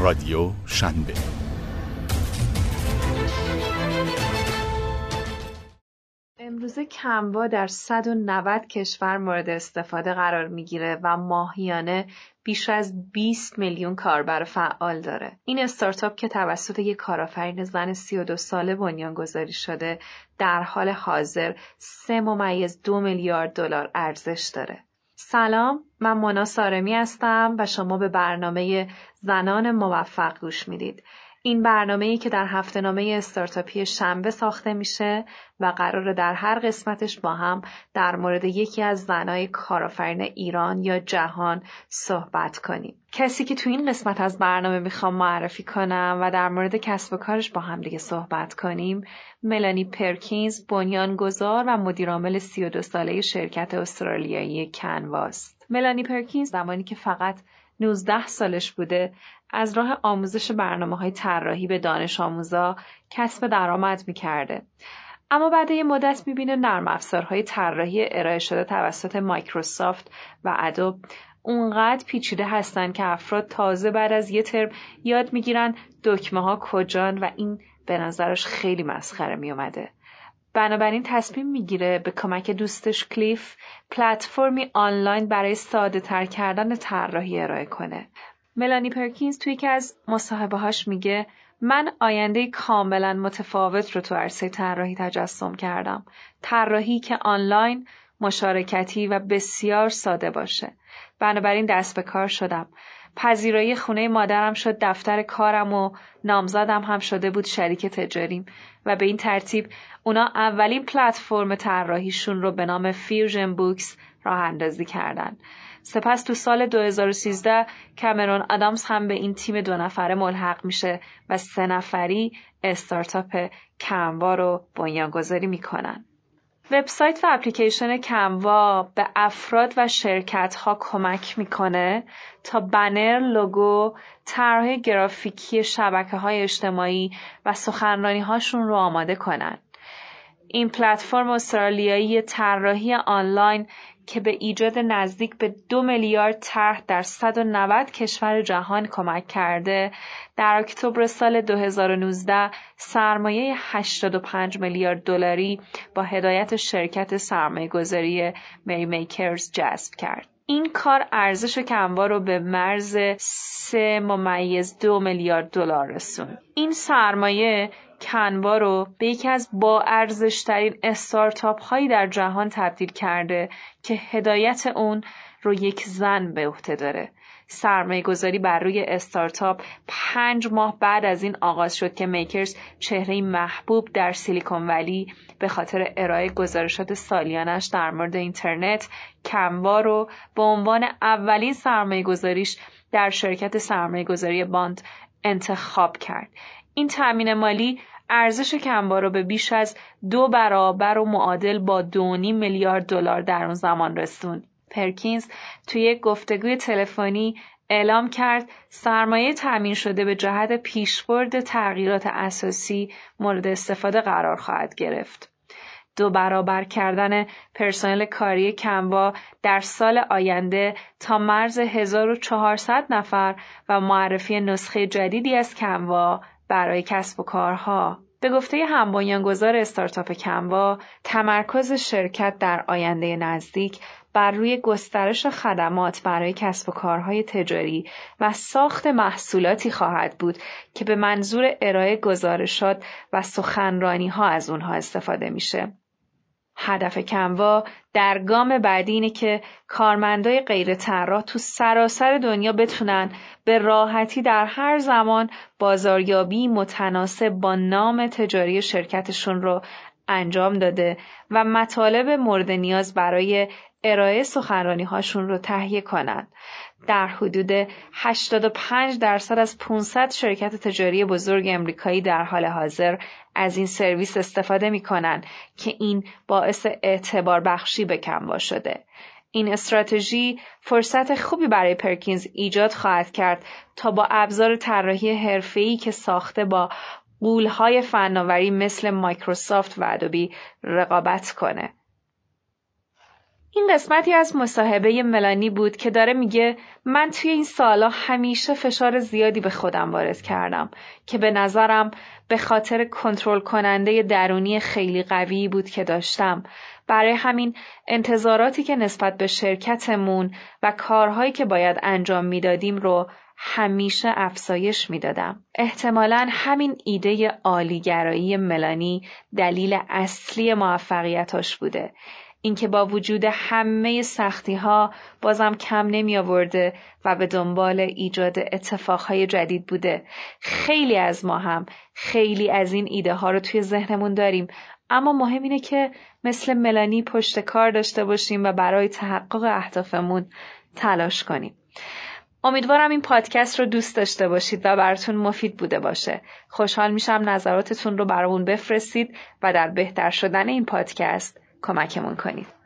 رادیو شنبه امروزه کموا در 190 کشور مورد استفاده قرار می‌گیره و ماهیانه بیش از 20 میلیون کاربر فعال داره. این استارتاپ که توسط یک کارآفرین زن 32 ساله بنیانگذاری شده در حال حاضر 3 ممیز دو میلیارد دلار ارزش داره. سلام من مونا سارمی هستم و شما به برنامه زنان موفق گوش می‌دید این برنامه ای که در هفته نامه استارتاپی شنبه ساخته میشه و قراره در هر قسمتش با هم در مورد یکی از زنای کارآفرین ایران یا جهان صحبت کنیم. کسی که تو این قسمت از برنامه می‌خوام معرفی کنم و در مورد کسب و کارش با هم دیگه صحبت کنیم ملانی پرکینز بنیانگذار و مدیرعامل 32 ساله شرکت استرالیایی کنواست. ملانی پرکینز زمانی که فقط 19 سالش بوده از راه آموزش برنامه های طراحی به دانش آموزا کسب درآمد می‌کرده. اما بعد یه مدت می‌بینه نرم افزارهای طراحی ارائه شده توسط مایکروسافت و ادوب اونقدر پیچیده هستن که افراد تازه بعد از یه ترم یاد می‌گیرن دکمه ها کجان و این به نظرش خیلی مسخره میومده. بنابراین تصمیم می‌گیره به کمک دوستش کلیف پلتفرمی آنلاین برای ساده تر کردن طراحی ارائه کنه. ملانی پرکینز توی یکی از مصاحبه هاش میگه من آینده کاملا متفاوت رو تو عرصه طراحی تجسم کردم. طراحی که آنلاین مشارکتی و بسیار ساده باشه. بنابراین دست به کار شدم. پذیرایی خونه مادرم شد دفتر کارم و نامزدم هم شده بود شریک تجاریم و به این ترتیب اونا اولین پلتفرم طراحیشون رو به نام فیوژن بوکس راه اندازی کردن. سپس تو سال 2013 کامرون آدامز هم به این تیم دو نفره ملحق میشه و سه نفری استارتاپ کنوا رو بنیانگذاری می‌کنن. وبسایت و اپلیکیشن کنوا به افراد و شرکت ها کمک می‌کنه تا بنر، لوگو، طرح گرافیکی شبکه های اجتماعی و سخنرانی هاشون رو آماده کنن. این پلتفرم استرالیایی طراحی آنلاین که به ایجاد نزدیک به دو میلیارد طرح در 190 کشور جهان کمک کرده در اکتبر سال 2019 سرمایه 85 میلیارد دلاری با هدایت شرکت سرمایه گذاری می میکرز جذب کرد. این کار ارزش کموا رو به مرز 3 ممیز دو میلیارد دلار رسوند. این سرمایه کنوا رو به یکی از با ارزشترین استارتاپ هایی در جهان تبدیل کرده که هدایت اون رو یک زن به عهده داره. سرمایه گذاری بر روی استارتاپ پنج ماه بعد از این آغاز شد که میکرز چهره محبوب در سیلیکون ولی به خاطر ارائه گزارشات سالیانش در مورد اینترنت کموا رو به عنوان اولین سرمایه گذاریش در شرکت سرمایه گذاری باند انتخاب کرد. این تأمین مالی ارزش کمبا رو به بیش از دو برابر و معادل با دو میلیارد دلار در اون زمان رسوند. پرکینز توی یک گفتگوی تلفنی اعلام کرد سرمایه تأمین شده به جهت پیشبرد تغییرات اساسی مورد استفاده قرار خواهد گرفت. دو برابر کردن پرسنل کاری کموا در آینده آینده تا مرز 1400 نفر و معرفی نسخه جدیدی از کموا برای کسب و کارها به گفته هم بنیانگذار استارتاپ کموا تمرکز شرکت در آینده نزدیک بر روی گسترش خدمات برای کسب و کارهای تجاری و ساخت محصولاتی خواهد بود که به منظور ارائه گزارشات و سخنرانی ها از اونها استفاده میشه. هدف کنوا در گام بعدی اینه که کارمندای غیر طراح تو سراسر دنیا بتونن به راحتی در هر زمان بازاریابی متناسب با نام تجاری شرکتشون رو انجام داده و مطالب مورد نیاز برای ارائه سخنرانی هاشون رو تهیه کنند. در حدود 85 درصد از 500 شرکت تجاری بزرگ امریکایی در حال حاضر از این سرویس استفاده می کنند که این باعث اعتبار بخشی به شده. این استراتژی فرصت خوبی برای پرکینز ایجاد خواهد کرد تا با ابزار طراحی حرفه‌ای که ساخته با قولهای فناوری مثل مایکروسافت و ادوبی رقابت کنه. این قسمتی از مصاحبه ملانی بود که داره میگه من توی این سالا همیشه فشار زیادی به خودم وارد کردم که به نظرم به خاطر کنترل کننده درونی خیلی قوی بود که داشتم برای همین انتظاراتی که نسبت به شرکتمون و کارهایی که باید انجام می‌دادیم رو همیشه افزایش می‌دادم. احتمالا همین ایده عالیگرایی ملانی دلیل اصلی موفقیتاش بوده. اینکه با وجود همه سختی ها بازم کم نمی آورده و به دنبال ایجاد اتفاقهای جدید بوده. خیلی از ما هم خیلی از این ایده ها رو توی ذهنمون داریم اما مهم اینه که مثل ملانی پشت کار داشته باشیم و برای تحقق اهدافمون تلاش کنیم. امیدوارم این پادکست رو دوست داشته باشید و براتون مفید بوده باشه. خوشحال میشم نظراتتون رو برامون بفرستید و در بهتر شدن این پادکست کمکمون کنید.